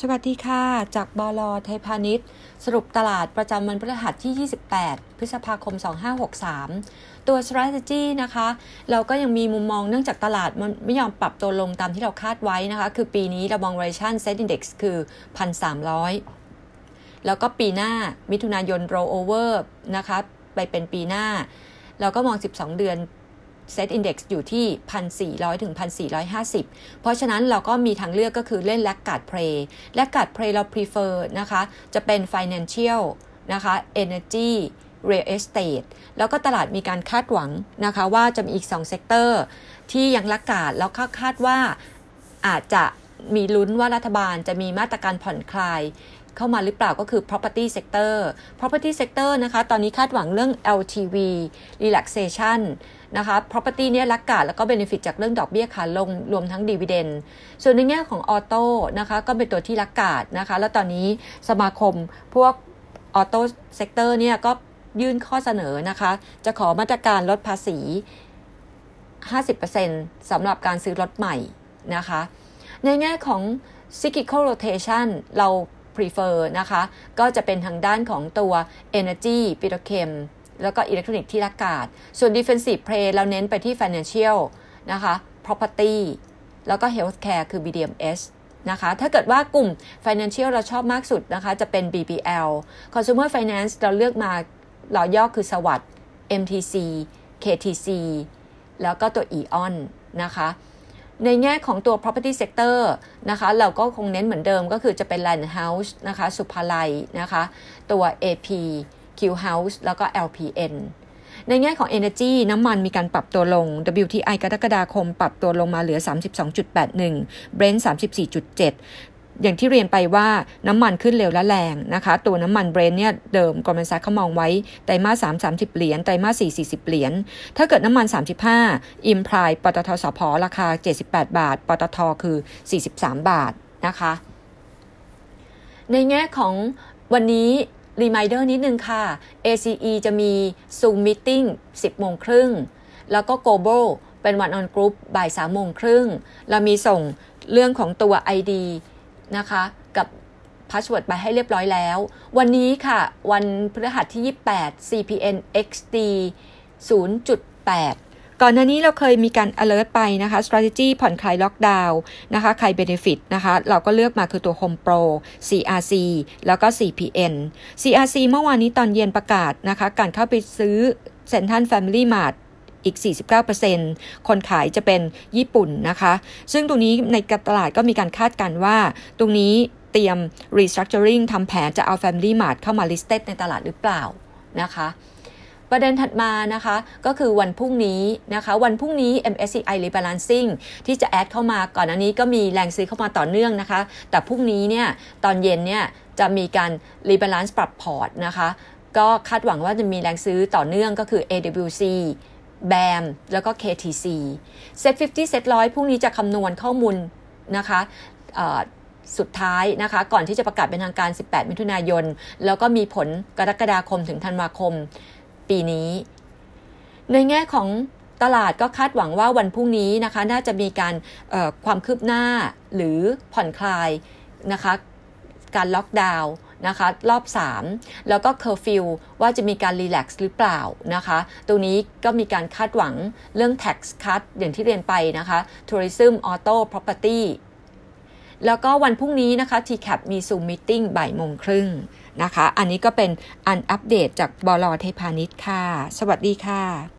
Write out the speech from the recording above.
สวัสดีค่ะ จากบลไทยพาณิชย์ สรุปตลาดประจำวันพฤหัสที่ 28 พฤษภาคม 2563 ตัว strategy นะคะ เราก็ยังมีมุมมองเนื่องจากตลาดมันไม่ยอมปรับตัวลงตามที่เราคาดไว้นะคะ คือปีนี้เรามอง valuation set index คือ 1,300 แล้วก็ปีหน้ามิถุนายน roll over นะคะ ไปเป็นปีหน้า เราก็มอง 12 เดือน เซตอินดี x อยู่ที่ 1,400 ถึง 1,450 เพราะฉะนั้นเราก็มีทางเลือกก็คือเล่น laggard play laggard play เรา prefer นะคะ จะเป็น financial นะคะ energy real estate แล้วก็ตลาดมีการคาดหวังนะคะว่าจะมีอีก 2 sector ที่ยัง laggard แล้วคาดว่าอาจจะ มีลุ้นว่ารัฐบาลจะมีมาตรการผ่อนคลายเข้ามาหรือเปล่าก็คือ property sector property sector นะคะ ตอนนี้คาดหวังเรื่อง LTV relaxation นะคะ property เนี่ย laggard แล้วก็ benefit จากเรื่องดอกเบี้ยขาลงรวมทั้ง dividend ส่วนในแง่ของ auto นะคะก็เป็นตัวที่ laggard นะคะ แล้วตอนนี้สมาคมพวก auto sector เนี่ยก็ยื่นข้อเสนอนะคะ จะขอมาตรการลดภาษี 50%สำหรับการซื้อรถใหม่นะคะ ในแง่ของ cyclical rotation เรา prefer นะคะ ก็จะเป็นทางด้านของตัว energy ปิโตรเคมแล้วก็อิเล็กทรอนิกส์ที่รักาดส่วน defensive play เราเน้นไปที่ financial นะคะ property แล้วก็ healthcare คือ BDMs นะคะ ถ้าเกิดว่ากลุ่ม financial เราชอบมากสุดนะคะ จะเป็น BBL consumer finance เราเลือกมาเราย่อคือสวัสด์ MTC KTC แล้วก็ตัว EON นะคะ ในแง่ของตัว property sector นะคะ เราก็คงเน้นเหมือนเดิมก็คือจะเป็น land house นะคะ สุภาลัยนะคะ ตัว AP Q House แล้วก็ LPN ในแง่ของ Energy น้ำมันมีการปรับตัวลง WTI กรกฎาคมปรับตัวลงมาเหลือ 32.81 Brent 34.7 อย่างที่เรียนไปว่าน้ำมันขึ้นเร็วและแรงนะคะ ตัวน้ำมันเบรนเนี่ยเดิมกรมสารเขามองไว้ไตรมาส3 30เหรียญไตรมาส4 40เหรียญถ้าเกิดน้ำมัน35 imply ปตทสผราคา78บแปดบาท ปตทคือ43บาทนะคะ ในแง่ของวันนี้ reminder นิดนึงค่ะ ACE จะมี Zoom Meeting 10โมงครึ่ง แล้วก็ Global เป็น one on group บ่าย3โมงครึ่ง เรามีส่งเรื่องของตัว ID นะคะ กับ password ไปให้เรียบร้อยแล้ว วันนี้ค่ะ วันพฤหัสที่ 28 CPN XD 0.8 ก่อนหน้านี้เราเคยมีการ alert ไปนะคะ strategy ผ่อนคลายล็อกดาวน์นะคะ ใคร benefit นะคะ เราก็เลือกมาคือตัว Home Pro CRC แล้วก็ CPN CRC เมื่อวานนี้ตอนเย็นประกาศนะคะ การเข้าไปซื้อ Central Family Mart อีก 49%คนขายจะเป็นญี่ปุ่นนะคะ ซึ่งตรงนี้ในตลาดก็มีการคาดการว่า ตรงนี้เตรียม restructuring ทำแผนจะเอา Family Mart เข้ามา listed ในตลาดหรือเปล่านะคะประเด็นถัดมานะคะก็คือวันพรุ่งนี้นะคะวันพรุ่งนี้ MSCI Rebalancing ที่จะแอดเข้ามาก่อนอันนี้ก็มีแรงซื้อเข้ามาต่อเนื่องนะคะ แต่พรุ่งนี้เนี่ยตอนเย็นเนี่ยจะมีการ Rebalance ปรับพอร์ตนะคะ ก็คาดหวังว่าจะมีแรงซื้อต่อเนื่องก็คือ AWC BAM แล้วก็ KTC Set 50 Set 100พรุ่งนี้จะคำนวณข้อมูลนะคะสุดท้ายนะคะ ก่อนที่จะประกาศเป็นทางการ 18 มิถุนายน แล้วก็มีผลกรกฎาคมถึงธันวาคมปีนี้ ในแง่ของตลาดก็คาดหวังว่าวันพรุ่งนี้นะคะ น่าจะมีการความคืบหน้าหรือผ่อนคลายนะคะ การล็อกดาวน์ นะคะรอบ 3 แล้วก็เคอร์ฟิวว่าจะมีการ relax หรือเปล่านะคะตรงนี้ก็มีการคาดหวังเรื่อง tax cut อย่างที่เรียนไปนะคะ tourism auto property แล้วก็วันพรุ่งนี้นะคะ TCAP มี Zoom Meeting บ่ายโมงครึ่งนะคะ อันนี้ก็เป็นอันอัปเดตจากบลเทพานิชค่ะ สวัสดีค่ะ